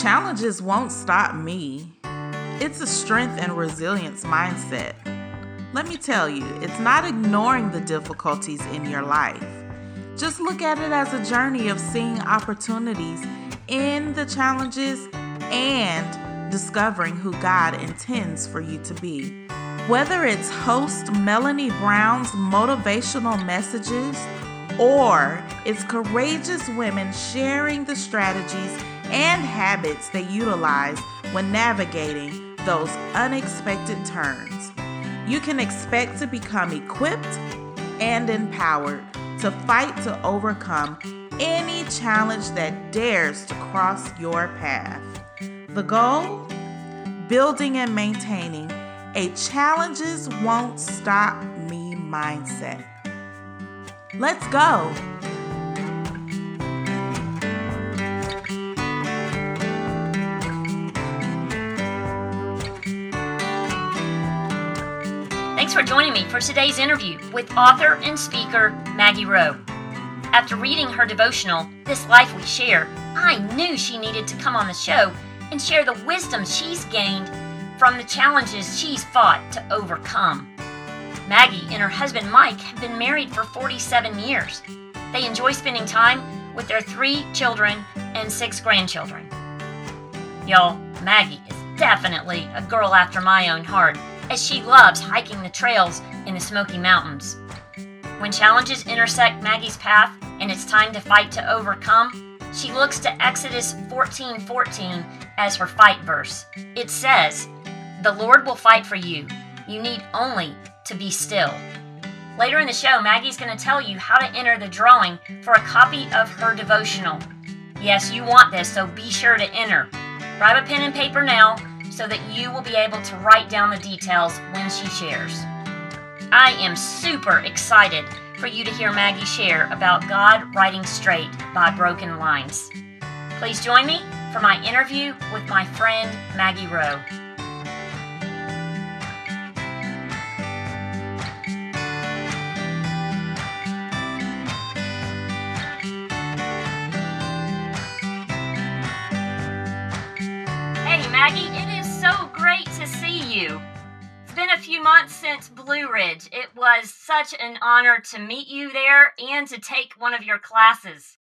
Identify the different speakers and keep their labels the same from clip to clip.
Speaker 1: Challenges won't stop me. It's a strength and resilience mindset. Let me tell you, it's not ignoring the difficulties in your life. Just look at it as a journey of seeing opportunities in the challenges and discovering who God intends for you to be. Whether it's host Melanie Brown's motivational messages or it's courageous women sharing the strategies and habits they utilize when navigating those unexpected turns. You can expect to become equipped and empowered to fight to overcome any challenge that dares to cross your path. The goal? Building and maintaining a challenges won't stop me mindset. Let's go.
Speaker 2: Thanks for joining me for today's interview with author and speaker Maggie Rowe. After reading her devotional, This Life We Share, I knew she needed to come on the show and share the wisdom she's gained from the challenges she's fought to overcome. Maggie and her husband Mike have been married for 47 years. They enjoy spending time with their three children and six grandchildren. Y'all, Maggie is definitely a girl after my own heart as she loves hiking the trails in the Smoky Mountains. When challenges intersect Maggie's path and it's time to fight to overcome, she looks to Exodus 14:14 as her fight verse. It says, "The Lord will fight for you. You need only to be still." Later in the show, Maggie's going to tell you how to enter the drawing for a copy of her devotional. Yes, you want this, so be sure to enter. Grab a pen and paper now so that you will be able to write down the details when she shares. I am super excited for you to hear Maggie share about God writing straight by broken lines. Please join me for my interview with my friend Maggie Rowe. Maggie, you. It's been a few months since Blue Ridge. It was such an honor to meet you there and to take one of your classes.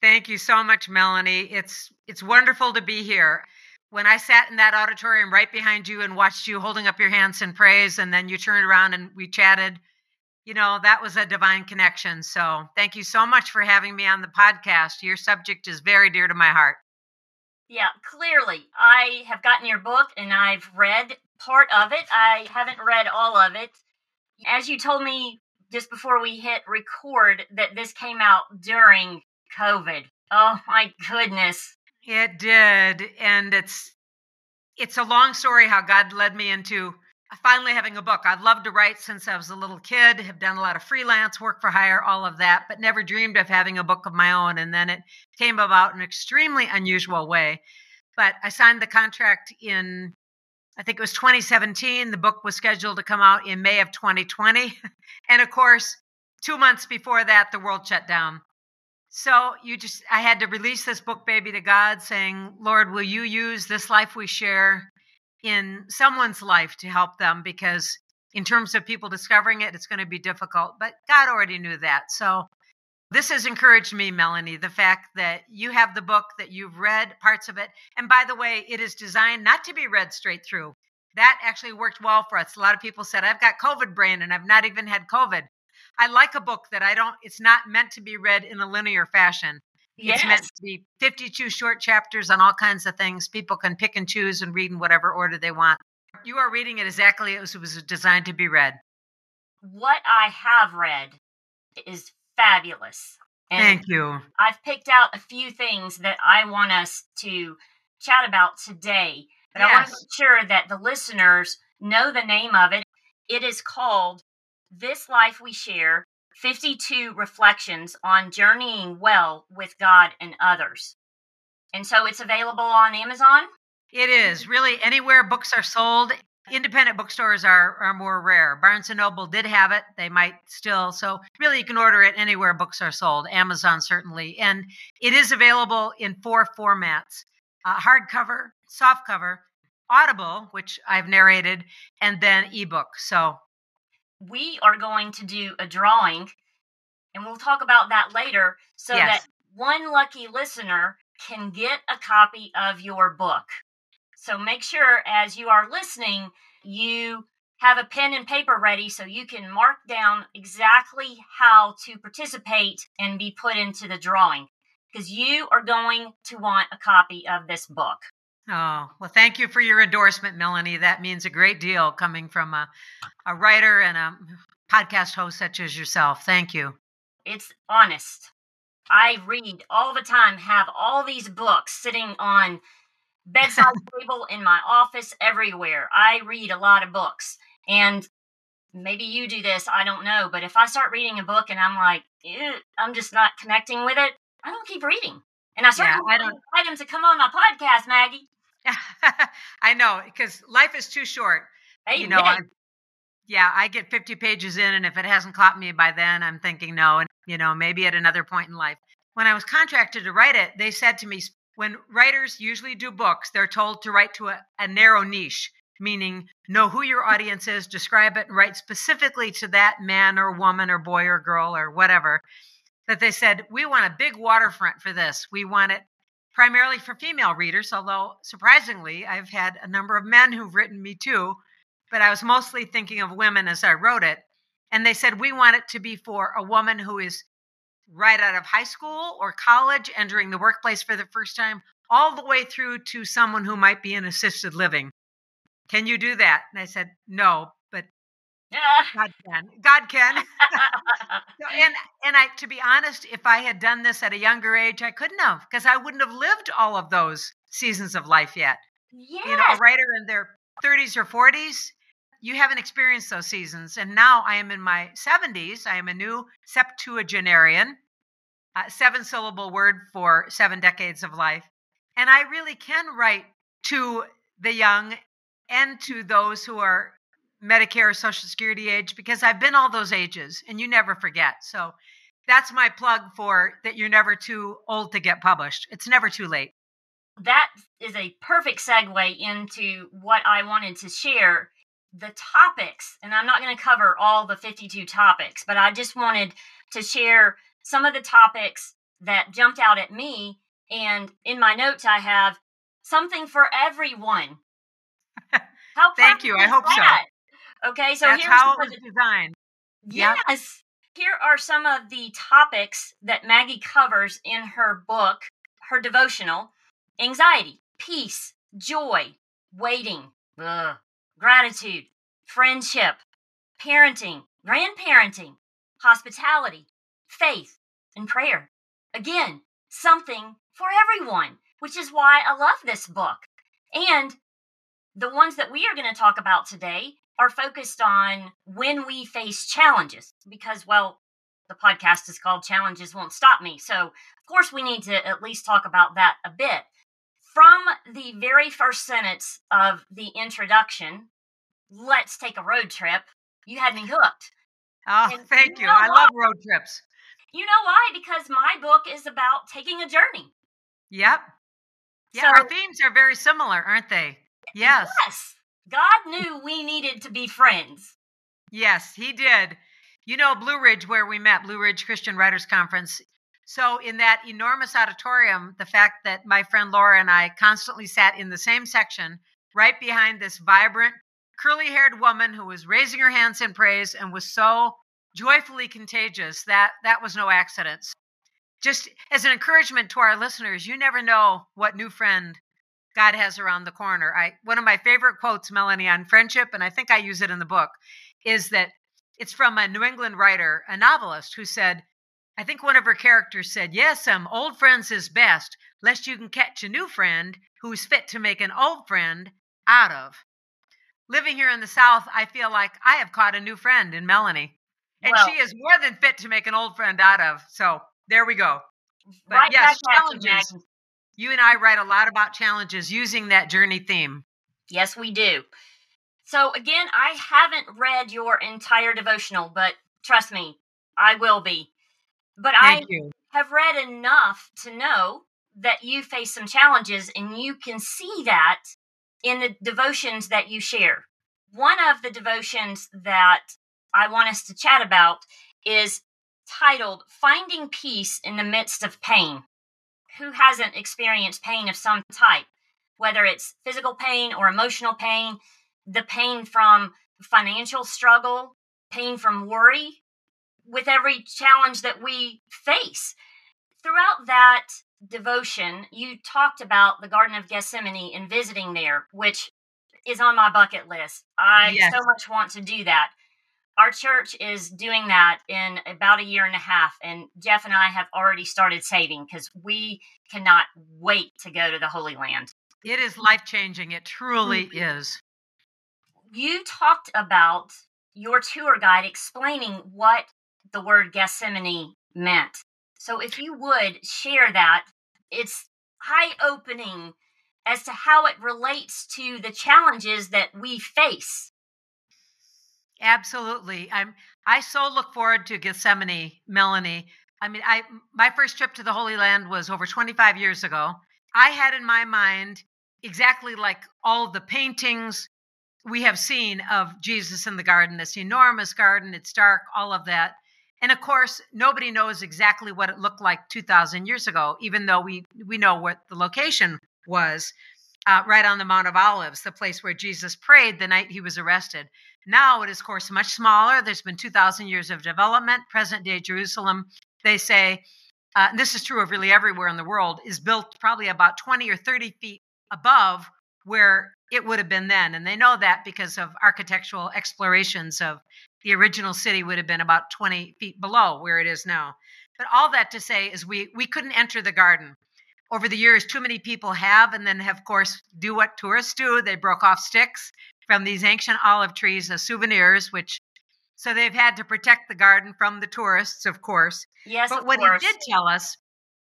Speaker 3: Thank you so much, Melanie. It's it's wonderful to be here. When I sat in that auditorium right behind you and watched you holding up your hands in praise, and then you turned around and we chatted, you know, that was a divine connection. So thank you so much for having me on the podcast. Your subject is very dear to my heart.
Speaker 2: Yeah, clearly. I have gotten your book and I've read part of it. I haven't read all of it. As you told me just before we hit record, that this came out during COVID. Oh my goodness.
Speaker 3: It did, and it's it's a long story how God led me into finally having a book. I've loved to write since I was a little kid, have done a lot of freelance work for hire, all of that, but never dreamed of having a book of my own. And then it came about in an extremely unusual way. But I signed the contract in, I think it was 2017. The book was scheduled to come out in May of 2020. And of course, two months before that, the world shut down. So you just, I had to release this book, baby, to God, saying, Lord, will you use this life we share in someone's life to help them? Because in terms of people discovering it, it's going to be difficult. But God already knew that. So this has encouraged me, Melanie, the fact that you have the book, that you've read parts of it. And by the way, it is designed not to be read straight through. That actually worked well for us. A lot of people said, I've got COVID brain and I've not even had COVID. I like a book that I don't, it's not meant to be read in a linear fashion.
Speaker 2: Yes.
Speaker 3: It's meant to be 52 short chapters on all kinds of things. People can pick and choose and read in whatever order they want. You are reading it exactly as it was designed to be read.
Speaker 2: What I have read is fabulous. And
Speaker 3: Thank you.
Speaker 2: I've picked out a few things that I want us to chat about today. But I want to make sure that the listeners know the name of it. It is called This Life We Share 52 Reflections on Journeying Well with God and Others. And so it's available on Amazon.
Speaker 3: It is really anywhere books are sold. Independent bookstores are, are more rare. Barnes and Noble did have it. They might still. So really you can order it anywhere books are sold. Amazon certainly. And it is available in four formats. uh, hardcover, softcover, Audible, which I've narrated, and then ebook. So
Speaker 2: we are going to do a drawing, and we'll talk about that later so
Speaker 3: Yes.
Speaker 2: that one lucky listener can get a copy of your book. So make sure as you are listening, you have a pen and paper ready so you can mark down exactly how to participate and be put into the drawing because you are going to want a copy of this book.
Speaker 3: Oh, well, thank you for your endorsement, Melanie. That means a great deal coming from a, a writer and a podcast host such as yourself. Thank you.
Speaker 2: It's honest. I read all the time, have all these books sitting on bedside table in my office everywhere. I read a lot of books. And maybe you do this, I don't know, but if I start reading a book and I'm like, I'm just not connecting with it, I don't keep reading. And I certainly
Speaker 3: I
Speaker 2: I
Speaker 3: don't-
Speaker 2: don't invite him to come on my podcast, Maggie.
Speaker 3: I know because life is too short.
Speaker 2: Hey,
Speaker 3: you know, I, yeah, I get 50 pages in, and if it hasn't caught me by then, I'm thinking no. And, you know, maybe at another point in life. When I was contracted to write it, they said to me, when writers usually do books, they're told to write to a, a narrow niche, meaning know who your mm. audience is, describe it, and write specifically to that man or woman or boy or girl or whatever. That they said, we want a big waterfront for this. We want it primarily for female readers, although surprisingly, I've had a number of men who've written me too, but I was mostly thinking of women as I wrote it. And they said, we want it to be for a woman who is right out of high school or college, entering the workplace for the first time, all the way through to someone who might be in assisted living. Can you do that? And I said, no, God can. God can. So, and and I to be honest, if I had done this at a younger age, I couldn't have because I wouldn't have lived all of those seasons of life yet.
Speaker 2: yes.
Speaker 3: You know, a writer in their 30s or 40s, you haven't experienced those seasons. And now I am in my 70s. I am a new septuagenarian, a seven syllable word for seven decades of life. And I really can write to the young and to those who are Medicare or Social Security age because I've been all those ages and you never forget. So that's my plug for that you're never too old to get published. It's never too late.
Speaker 2: that is a perfect segue into what I wanted to share. The topics, and I'm not going to cover all the 52 topics, but I just wanted to share some of the topics that jumped out at me. And in my notes, I have something for everyone. How
Speaker 3: Thank you. I hope so.
Speaker 2: that? Okay, so
Speaker 3: that's
Speaker 2: here's
Speaker 3: how it was
Speaker 2: the-
Speaker 3: designed. Yep.
Speaker 2: Yes. Here are some of the topics that Maggie covers in her book, her devotional anxiety, peace, joy, waiting, ugh, gratitude, friendship, parenting, grandparenting, hospitality, faith, and prayer. Again, something for everyone, which is why I love this book. And the ones that we are going to talk about today are focused on when we face challenges because, well, the podcast is called Challenges Won't Stop Me. So, of course, we need to at least talk about that a bit. From the very first sentence of the introduction, let's take a road trip, you had me hooked.
Speaker 3: Oh,
Speaker 2: And
Speaker 3: thank
Speaker 2: you
Speaker 3: you.
Speaker 2: know
Speaker 3: I love road trips.
Speaker 2: You know why? Because my book is about taking a journey.
Speaker 3: Yep. Yeah,
Speaker 2: So-
Speaker 3: our themes are very similar, aren't they? Yes.
Speaker 2: Yes. God knew we needed to be friends.
Speaker 3: Yes, he did. You know, Blue Ridge, where we met, Blue Ridge Christian Writers Conference. So, in that enormous auditorium, the fact that my friend Laura and I constantly sat in the same section, right behind this vibrant, curly haired woman who was raising her hands in praise and was so joyfully contagious, that that was no accident. Just as an encouragement to our listeners, you never know what new friend God has around the corner. I one of my favorite quotes, Melanie, on friendship, and I think I use it in the book, is that it's from a New England writer, a novelist, who said, I think one of her characters said, Yes, um, old friends is best, lest you can catch a new friend who's fit to make an old friend out of. Living here in the South, I feel like I have caught a new friend in Melanie. And
Speaker 2: Well-
Speaker 3: she is more than fit to make an old friend out of. So there we go. But
Speaker 2: right
Speaker 3: yes,
Speaker 2: back at you,
Speaker 3: challenges. You and I write a lot about challenges using that journey theme.
Speaker 2: Yes, we do. So, again, I haven't read your entire devotional, but trust me, I will be. But I
Speaker 3: you.
Speaker 2: have read enough to know that you face some challenges, and you can see that in the devotions that you share. One of the devotions that I want us to chat about is titled Finding Peace in the Midst of Pain. Who hasn't experienced pain of some type, whether it's physical pain or emotional pain, the pain from financial struggle, pain from worry, with every challenge that we face. Throughout that devotion, you talked about the Garden of Gethsemane and visiting there, which is on my bucket list. I yes. so much want to do that. Our church is doing that in about a year and a half, and Jeff and I have already started saving because we cannot wait to go to the Holy Land.
Speaker 3: It is life changing. It truly mm-hmm. is.
Speaker 2: You talked about your tour guide explaining what the word Gethsemane meant. So if you would share that, it's eye opening as to how it relates to the challenges that we face.
Speaker 3: Absolutely. I'm I so look forward to Gethsemane, Melanie. I mean, I my first trip to the Holy Land was over 25 years ago. I had in my mind exactly like all the paintings we have seen of Jesus in the garden, this enormous garden, it's dark, all of that. And of course, nobody knows exactly what it looked like 2,000 years ago, even though we, we know what the location was uh, right on the Mount of Olives, the place where Jesus prayed the night he was arrested. Now it is, of course, much smaller. There's been 2,000 years of development. Present day Jerusalem, they say, uh, this is true of really everywhere in the world, is built probably about 20 or 30 feet above where it would have been then. And they know that because of architectural explorations of the original city would have been about 20 feet below where it is now. But all that to say is we we couldn't enter the garden. Over the years, too many people have, and then have, of course, do what tourists do. They broke off sticks from these ancient olive trees as souvenirs, which so they've had to protect the garden from the tourists, of course.
Speaker 2: Yes,
Speaker 3: but what
Speaker 2: course.
Speaker 3: he did tell us,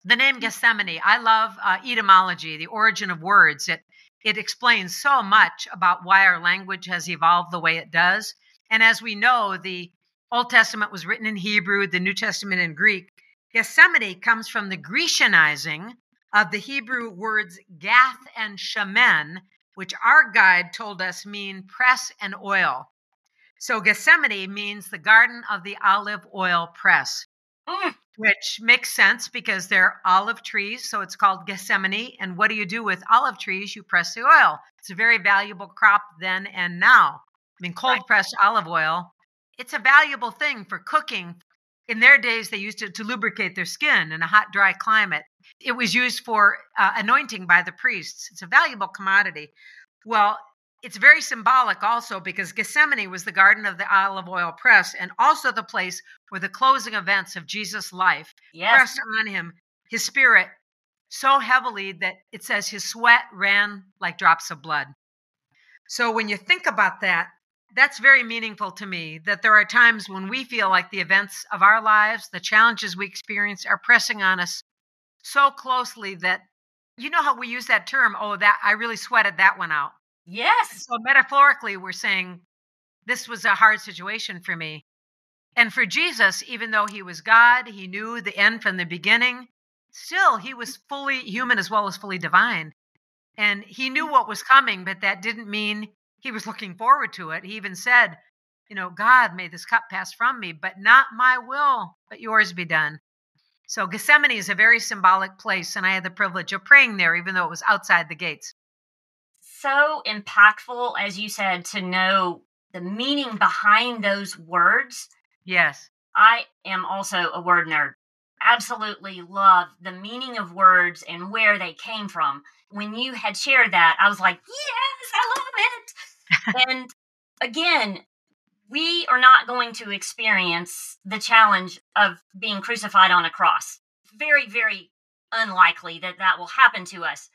Speaker 3: the name Gethsemane. I love uh, etymology, the origin of words. It it explains so much about why our language has evolved the way it does. And as we know, the Old Testament was written in Hebrew, the New Testament in Greek. Gethsemane comes from the Grecianizing of the Hebrew words gath and shemen, which our guide told us mean press and oil. So Gethsemane means the garden of the olive oil press, mm. which makes sense because they're olive trees. So it's called Gethsemane. And what do you do with olive trees? You press the oil. It's a very valuable crop then and now. I mean, cold pressed olive oil, it's a valuable thing for cooking. In their days, they used it to lubricate their skin in a hot, dry climate. It was used for uh, anointing by the priests. It's a valuable commodity. Well, it's very symbolic also because Gethsemane was the garden of the olive oil press and also the place where the closing events of Jesus' life yes. pressed on him, his spirit, so heavily that it says his sweat ran like drops of blood. So when you think about that, that's very meaningful to me that there are times when we feel like the events of our lives, the challenges we experience are pressing on us so closely that you know how we use that term, oh that I really sweated that one out.
Speaker 2: Yes.
Speaker 3: So metaphorically we're saying this was a hard situation for me. And for Jesus, even though he was God, he knew the end from the beginning, still he was fully human as well as fully divine. And he knew what was coming, but that didn't mean he was looking forward to it. He even said, You know, God, may this cup pass from me, but not my will, but yours be done. So Gethsemane is a very symbolic place, and I had the privilege of praying there, even though it was outside the gates.
Speaker 2: So impactful, as you said, to know the meaning behind those words.
Speaker 3: Yes.
Speaker 2: I am also a word nerd. Absolutely love the meaning of words and where they came from. When you had shared that, I was like, yes, I love it and again, we are not going to experience the challenge of being crucified on a cross. Very, very unlikely that that will happen to us.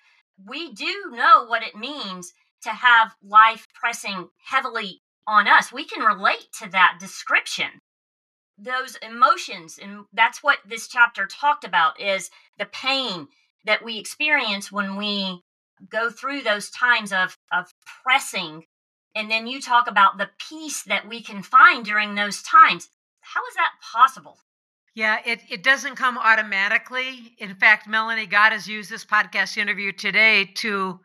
Speaker 2: We do know what it means to have life pressing heavily on us. We can relate to that description. Those emotions, and that's what this chapter talked about, is the pain that we experience when we go through those times of, of pressing and then you talk about the peace that we can find during those times. How is that possible?
Speaker 3: Yeah, it, it doesn't come automatically. In fact, Melanie, God has used this podcast interview today to,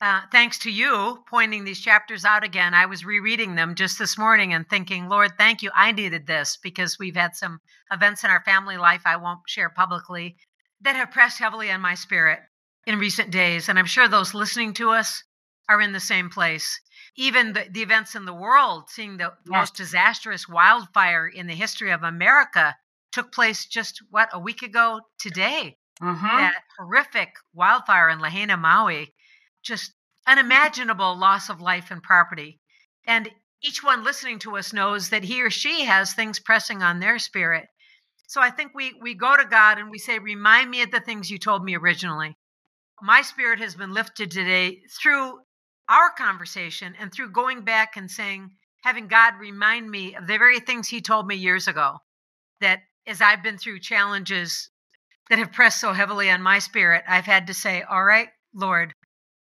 Speaker 3: uh, thanks to you pointing these chapters out again. I was rereading them just this morning and thinking, Lord, thank you. I needed this because we've had some events in our family life I won't share publicly that have pressed heavily on my spirit in recent days. And I'm sure those listening to us are in the same place. Even the, the events in the world, seeing the yes. most disastrous wildfire in the history of America took place just what a week ago today. Mm-hmm. That horrific wildfire in Lahaina, Maui, just unimaginable loss of life and property. And each one listening to us knows that he or she has things pressing on their spirit. So I think we we go to God and we say, "Remind me of the things you told me originally." My spirit has been lifted today through our conversation and through going back and saying, having God remind me of the very things He told me years ago. That as I've been through challenges that have pressed so heavily on my spirit, I've had to say, All right, Lord,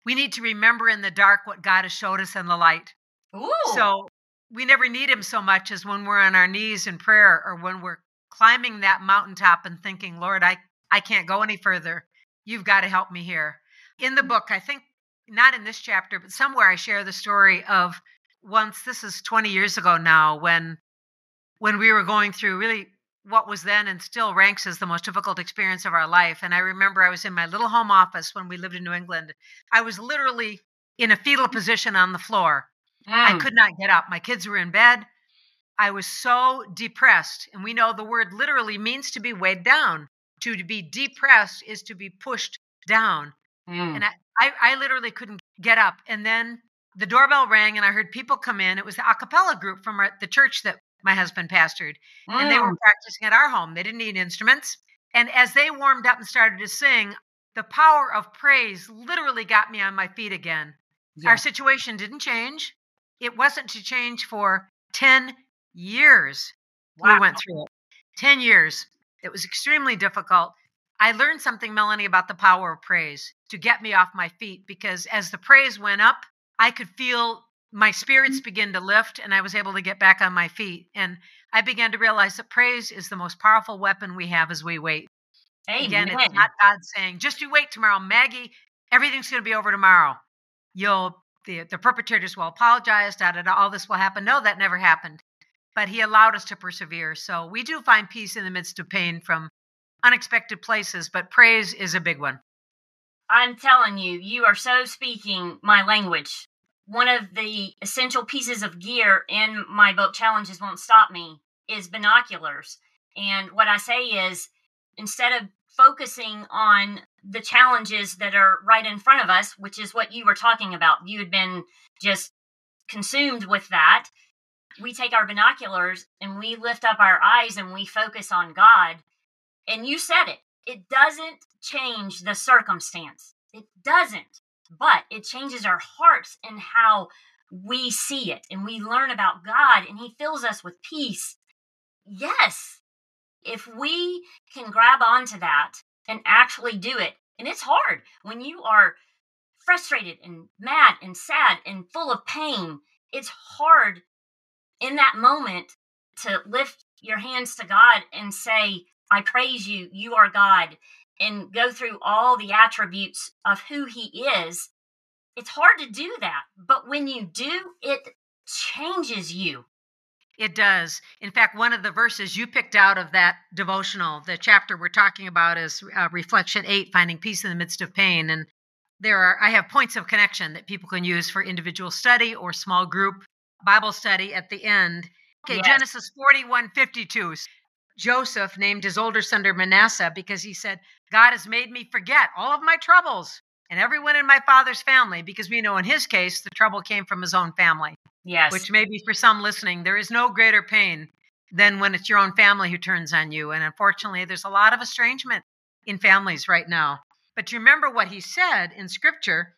Speaker 3: we need to remember in the dark what God has showed us in the light. Ooh. So we never need Him so much as when we're on our knees in prayer or when we're climbing that mountaintop and thinking, Lord, I, I can't go any further. You've got to help me here. In the book, I think not in this chapter, but somewhere I share the story of once this is 20 years ago now when when we were going through really what was then and still ranks as the most difficult experience of our life. And I remember I was in my little home office when we lived in New England. I was literally in a fetal position on the floor. Mm. I could not get up. My kids were in bed. I was so depressed. And we know the word literally means to be weighed down. To be depressed is to be pushed down. Mm. And I, I, I literally couldn't get up. And then the doorbell rang and I heard people come in. It was the a cappella group from our, the church that my husband pastored, mm. and they were practicing at our home. They didn't need instruments. And as they warmed up and started to sing, the power of praise literally got me on my feet again. Yeah. Our situation didn't change. It wasn't to change for 10 years. Wow. We went through it. 10 years. It was extremely difficult. I learned something, Melanie, about the power of praise to get me off my feet because as the praise went up, I could feel my spirits mm-hmm. begin to lift and I was able to get back on my feet. And I began to realize that praise is the most powerful weapon we have as we wait. Amen. Again, it's not God saying, just you wait tomorrow, Maggie, everything's going to be over tomorrow. You'll, the, the perpetrators will apologize, da, da, da, all this will happen. No, that never happened. But he allowed us to persevere. So we do find peace in the midst of pain from unexpected places, but praise is a big one.
Speaker 2: I'm telling you, you are so speaking my language. One of the essential pieces of gear in my book challenges won't stop me is binoculars. And what i say is instead of focusing on the challenges that are right in front of us which is what you were talking about you had been just consumed with that we take our binoculars and we lift up our eyes and we focus on god. And you said it it doesn't change the circumstance it doesn't but it changes our hearts and how we see it and we learn about God and He fills us with peace. Yes, if we can grab onto that and actually do it, and it's hard when you are frustrated and mad and sad and full of pain, it's hard in that moment to lift your hands to God and say, I praise you, you are God and go through all the attributes of who he is, it's hard to do that. But when you do, it changes you.
Speaker 3: It does. In fact, one of the verses you picked out of that devotional, the chapter we're talking about is uh, Reflection 8, Finding Peace in the Midst of Pain. And there are, I have points of connection that people can use for individual study or small group Bible study at the end. Okay, yes. Genesis 41 52. Joseph named his older son Manasseh because he said, God has made me forget all of my troubles and everyone in my father's family, because we know in his case, the trouble came from his own family.
Speaker 2: Yes.
Speaker 3: Which maybe for some listening, there is no greater pain than when it's your own family who turns on you. And unfortunately, there's a lot of estrangement in families right now. But you remember what he said in scripture?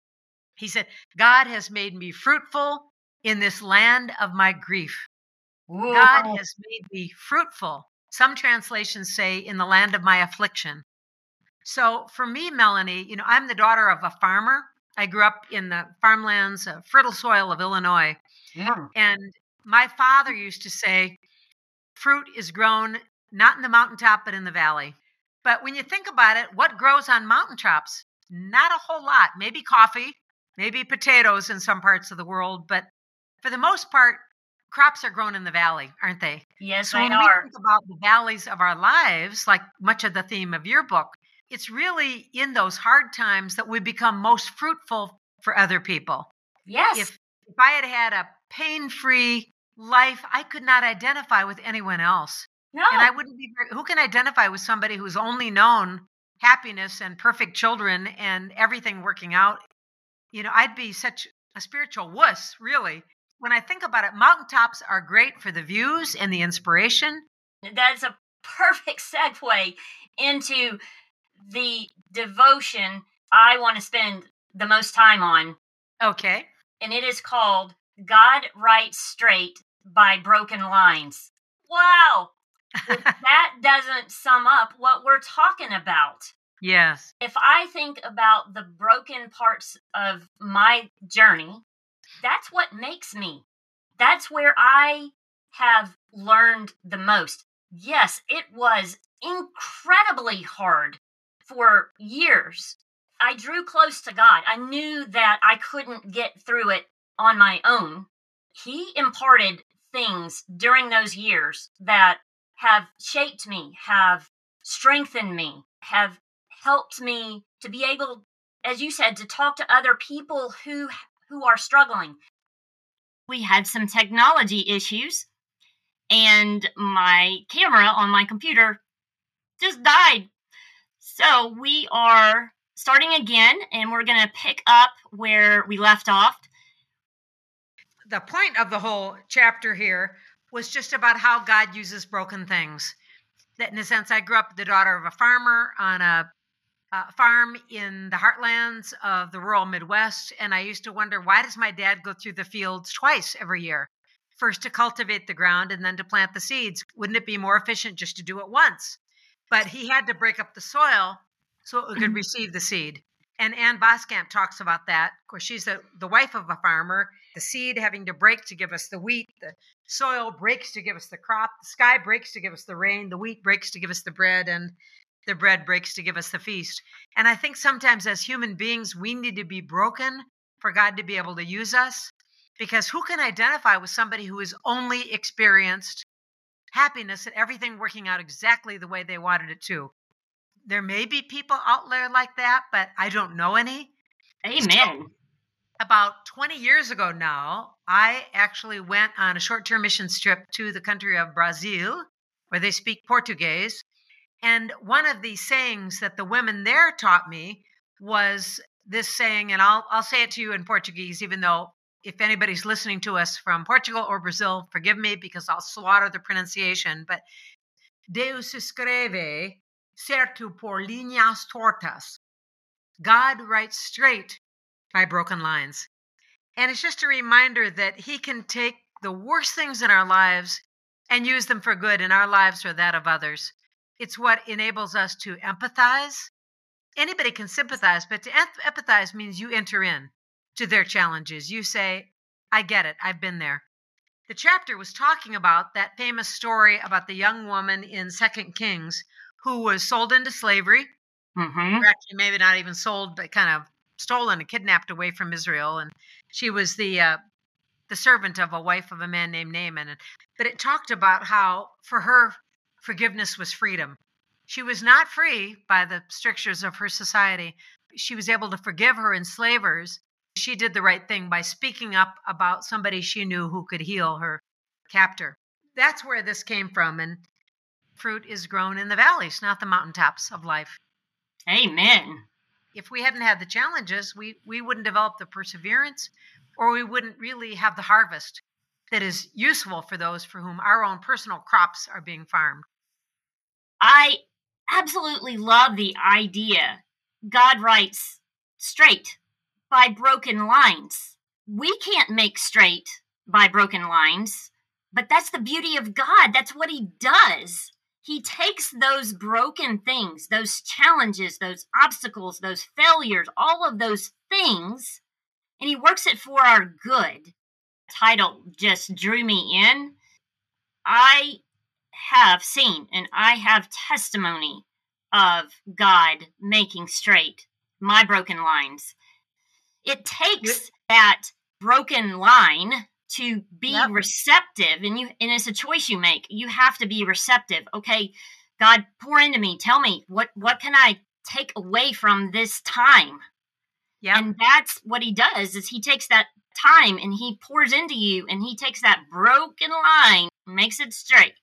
Speaker 3: He said, God has made me fruitful in this land of my grief. Ooh. God has made me fruitful some translations say, in the land of my affliction. So for me, Melanie, you know, I'm the daughter of a farmer. I grew up in the farmlands, uh, fertile soil of Illinois. Yeah. And my father used to say, fruit is grown not in the mountaintop, but in the valley. But when you think about it, what grows on mountaintops? Not a whole lot. Maybe coffee, maybe potatoes in some parts of the world, but for the most part, crops are grown in the valley, aren't they?
Speaker 2: Yes,
Speaker 3: So
Speaker 2: they
Speaker 3: when
Speaker 2: are.
Speaker 3: we think about the valleys of our lives, like much of the theme of your book, it's really in those hard times that we become most fruitful for other people.
Speaker 2: Yes.
Speaker 3: If if I had had a pain-free life, I could not identify with anyone else.
Speaker 2: no.
Speaker 3: And I wouldn't be very, who can identify with somebody who's only known happiness and perfect children and everything working out? You know, I'd be such a spiritual wuss, really. When I think about it, mountaintops are great for the views and the inspiration.
Speaker 2: That's a perfect segue into the devotion I want to spend the most time on,
Speaker 3: Okay.
Speaker 2: and it is called God Writes Straight by Broken Lines. Wow, that doesn't sum up what we're talking about.
Speaker 3: yes.
Speaker 2: If I think about the broken parts of my journey, that's what makes me. That's where I have learned the most. Yes, it was incredibly hard for years. I drew close to God. I knew that I couldn't get through it on my own. He imparted things during those years that have shaped me, have strengthened me, have helped me to be able as you said to talk to other people who who are struggling. We had some technology issues and my camera on my computer just died. So we are starting again and we're going to pick up where we left off.
Speaker 3: The point of the whole chapter here was just about how God uses broken things. That, in a sense, I grew up the daughter of a farmer on a, a farm in the heartlands of the rural Midwest, and I used to wonder why does my dad go through the fields twice every year? First to cultivate the ground and then to plant the seeds. Wouldn't it be more efficient just to do it once? But he had to break up the soil so it could mm-hmm. receive the seed. And Ann Voskamp talks about that. Of course, she's the, the wife of a farmer. The seed having to break to give us the wheat, the soil breaks to give us the crop, the sky breaks to give us the rain, the wheat breaks to give us the bread, and the bread breaks to give us the feast. And I think sometimes as human beings, we need to be broken for God to be able to use us. Because who can identify with somebody who has only experienced happiness and everything working out exactly the way they wanted it to? There may be people out there like that, but I don't know any.
Speaker 2: Amen.
Speaker 3: About 20 years ago now, I actually went on a short term mission trip to the country of Brazil, where they speak Portuguese. And one of the sayings that the women there taught me was this saying, and I'll, I'll say it to you in Portuguese, even though if anybody's listening to us from Portugal or Brazil, forgive me because I'll slaughter the pronunciation. But Deus escreve certo por linhas tortas. God writes straight by broken lines. And it's just a reminder that He can take the worst things in our lives and use them for good in our lives or that of others. It's what enables us to empathize. Anybody can sympathize, but to empathize means you enter in to their challenges. You say, I get it, I've been there. The chapter was talking about that famous story about the young woman in Second Kings who was sold into slavery
Speaker 2: Mm-hmm.
Speaker 3: or actually maybe not even sold, but kind of stolen and kidnapped away from Israel. And she was the uh, the servant of a wife of a man named Naaman. But it talked about how for her forgiveness was freedom. She was not free by the strictures of her society. She was able to forgive her enslavers. She did the right thing by speaking up about somebody she knew who could heal her captor. That's where this came from. And fruit is grown in the valleys, not the mountaintops of life
Speaker 2: Amen.
Speaker 3: if we hadn't had the challenges, we, we wouldn't develop the perseverance or we wouldn't really have the harvest that is useful for those for whom our own personal crops are being farmed.
Speaker 2: I absolutely love the idea. God writes straight by broken lines. We can't make straight by broken lines, but that's the beauty of God. That's what He does. He takes those broken things, those challenges, those obstacles, those failures, all of those things, and He works it for our good. Title just drew me in. I have seen and I have testimony of God making straight my broken lines. It takes that broken line to be yep. receptive and you and it's a choice you make. You have to be receptive. Okay, God, pour into me. Tell me what what can I take away from this time? Yeah. And that's what he does is he takes that time and he pours into you and he takes that broken line, makes it straight.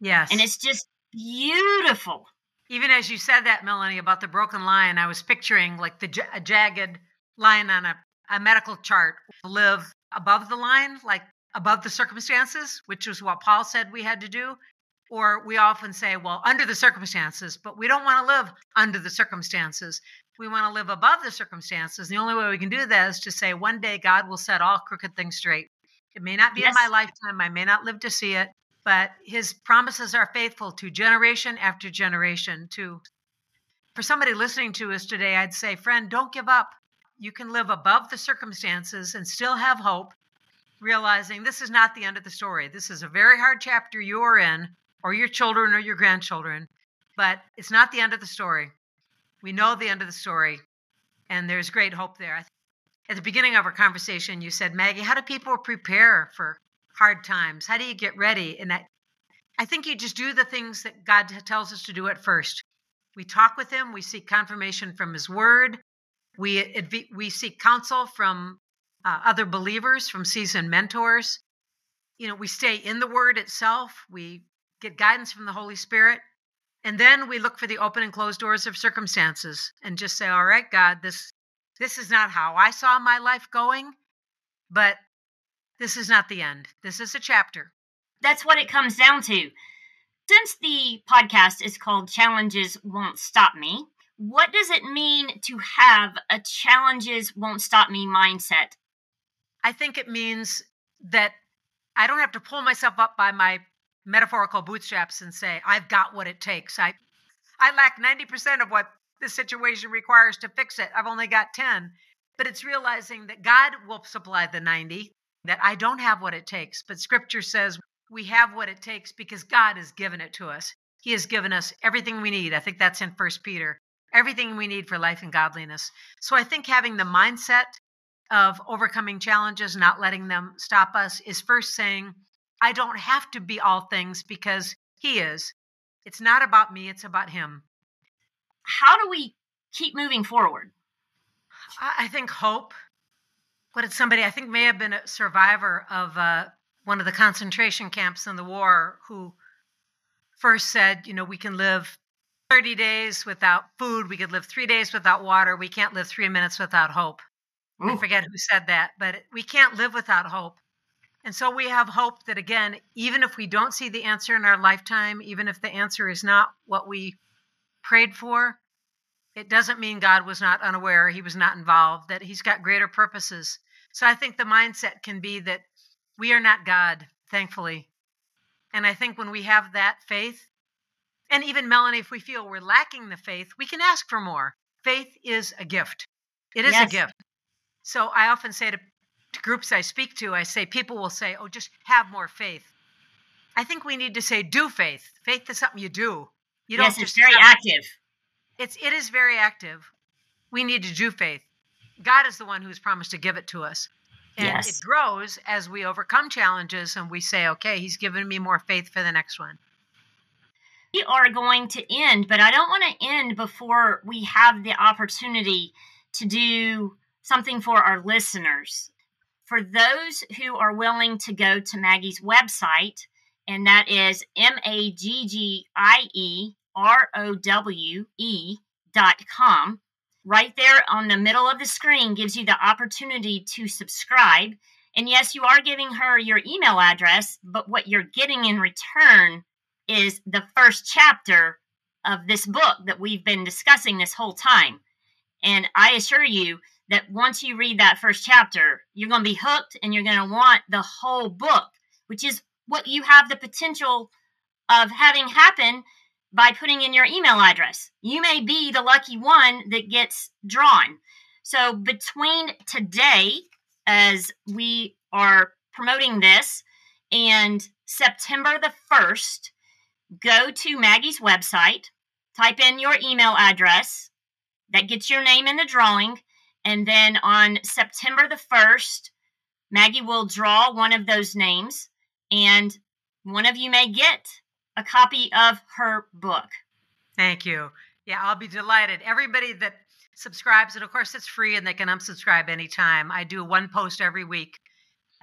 Speaker 3: Yes.
Speaker 2: And it's just beautiful.
Speaker 3: Even as you said that, Melanie, about the broken line, I was picturing like the j- jagged line on a, a medical chart live above the line, like above the circumstances, which was what Paul said we had to do. Or we often say, well, under the circumstances, but we don't want to live under the circumstances. We want to live above the circumstances. The only way we can do that is to say, one day God will set all crooked things straight. It may not be yes. in my lifetime, I may not live to see it, but his promises are faithful to generation after generation. To for somebody listening to us today, I'd say, friend, don't give up. You can live above the circumstances and still have hope, realizing this is not the end of the story. This is a very hard chapter you are in, or your children or your grandchildren, but it's not the end of the story. We know the end of the story, and there's great hope there. At the beginning of our conversation, you said, Maggie, how do people prepare for hard times? How do you get ready? And I, I think you just do the things that God tells us to do at first. We talk with Him, we seek confirmation from His Word, we, we seek counsel from uh, other believers, from seasoned mentors. You know, we stay in the Word itself, we get guidance from the Holy Spirit. And then we look for the open and closed doors of circumstances and just say, all right, God, this this is not how I saw my life going, but this is not the end. This is a chapter.
Speaker 2: That's what it comes down to. Since the podcast is called Challenges Won't Stop Me, what does it mean to have a challenges won't stop me mindset?
Speaker 3: I think it means that I don't have to pull myself up by my metaphorical bootstraps and say, I've got what it takes. I I lack 90% of what the situation requires to fix it. I've only got 10. But it's realizing that God will supply the 90, that I don't have what it takes. But scripture says we have what it takes because God has given it to us. He has given us everything we need. I think that's in First Peter. Everything we need for life and godliness. So I think having the mindset of overcoming challenges, not letting them stop us, is first saying, I don't have to be all things because He is. It's not about me, it's about Him.
Speaker 2: How do we keep moving forward?
Speaker 3: I think hope what did somebody I think may have been a survivor of uh, one of the concentration camps in the war who first said, you know, we can live 30 days without food, we could live three days without water, we can't live three minutes without hope. Ooh. I forget who said that, but we can't live without hope. And so we have hope that, again, even if we don't see the answer in our lifetime, even if the answer is not what we prayed for, it doesn't mean God was not unaware, he was not involved, that he's got greater purposes so I think the mindset can be that we are not God, thankfully. And I think when we have that faith, and even Melanie, if we feel we're lacking the faith, we can ask for more. Faith is a gift. It is yes. a gift. So I often say to, to groups I speak to, I say, people will say, oh, just have more faith. I think we need to say, do faith. Faith is something you do. You
Speaker 2: don't yes, it's very active.
Speaker 3: It's it is very active. We need to do faith. God is the one who's promised to give it to us. And yes. it grows as we overcome challenges and we say, okay, he's given me more faith for the next one.
Speaker 2: We are going to end, but I don't want to end before we have the opportunity to do something for our listeners. For those who are willing to go to Maggie's website, and that is M A G G I E R O W E dot com, right there on the middle of the screen gives you the opportunity to subscribe. And yes, you are giving her your email address, but what you're getting in return is the first chapter of this book that we've been discussing this whole time. And I assure you that once you read that first chapter, you're going to be hooked and you're going to want the whole book, which is what you have the potential of having happen by putting in your email address. You may be the lucky one that gets drawn. So, between today, as we are promoting this, and September the 1st, go to Maggie's website, type in your email address, that gets your name in the drawing, and then on September the 1st, Maggie will draw one of those names, and one of you may get a copy of her book.
Speaker 3: Thank you. Yeah, I'll be delighted. Everybody that subscribes, and of course it's free and they can unsubscribe anytime. I do one post every week.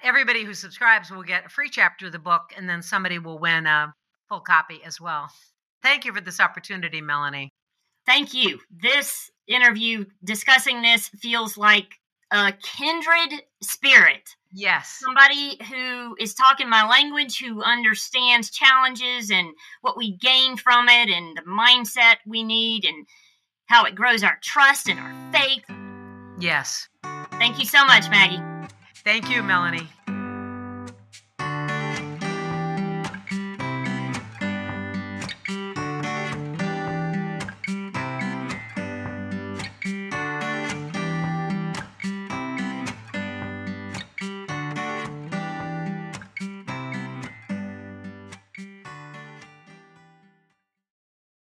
Speaker 3: Everybody who subscribes will get a free chapter of the book, and then somebody will win a full copy as well. Thank you for this opportunity, Melanie.
Speaker 2: Thank you. This interview discussing this feels like a kindred spirit.
Speaker 3: Yes.
Speaker 2: Somebody who is talking my language, who understands challenges and what we gain from it, and the mindset we need, and how it grows our trust and our faith.
Speaker 3: Yes.
Speaker 2: Thank you so much, Maggie.
Speaker 3: Thank you, Melanie.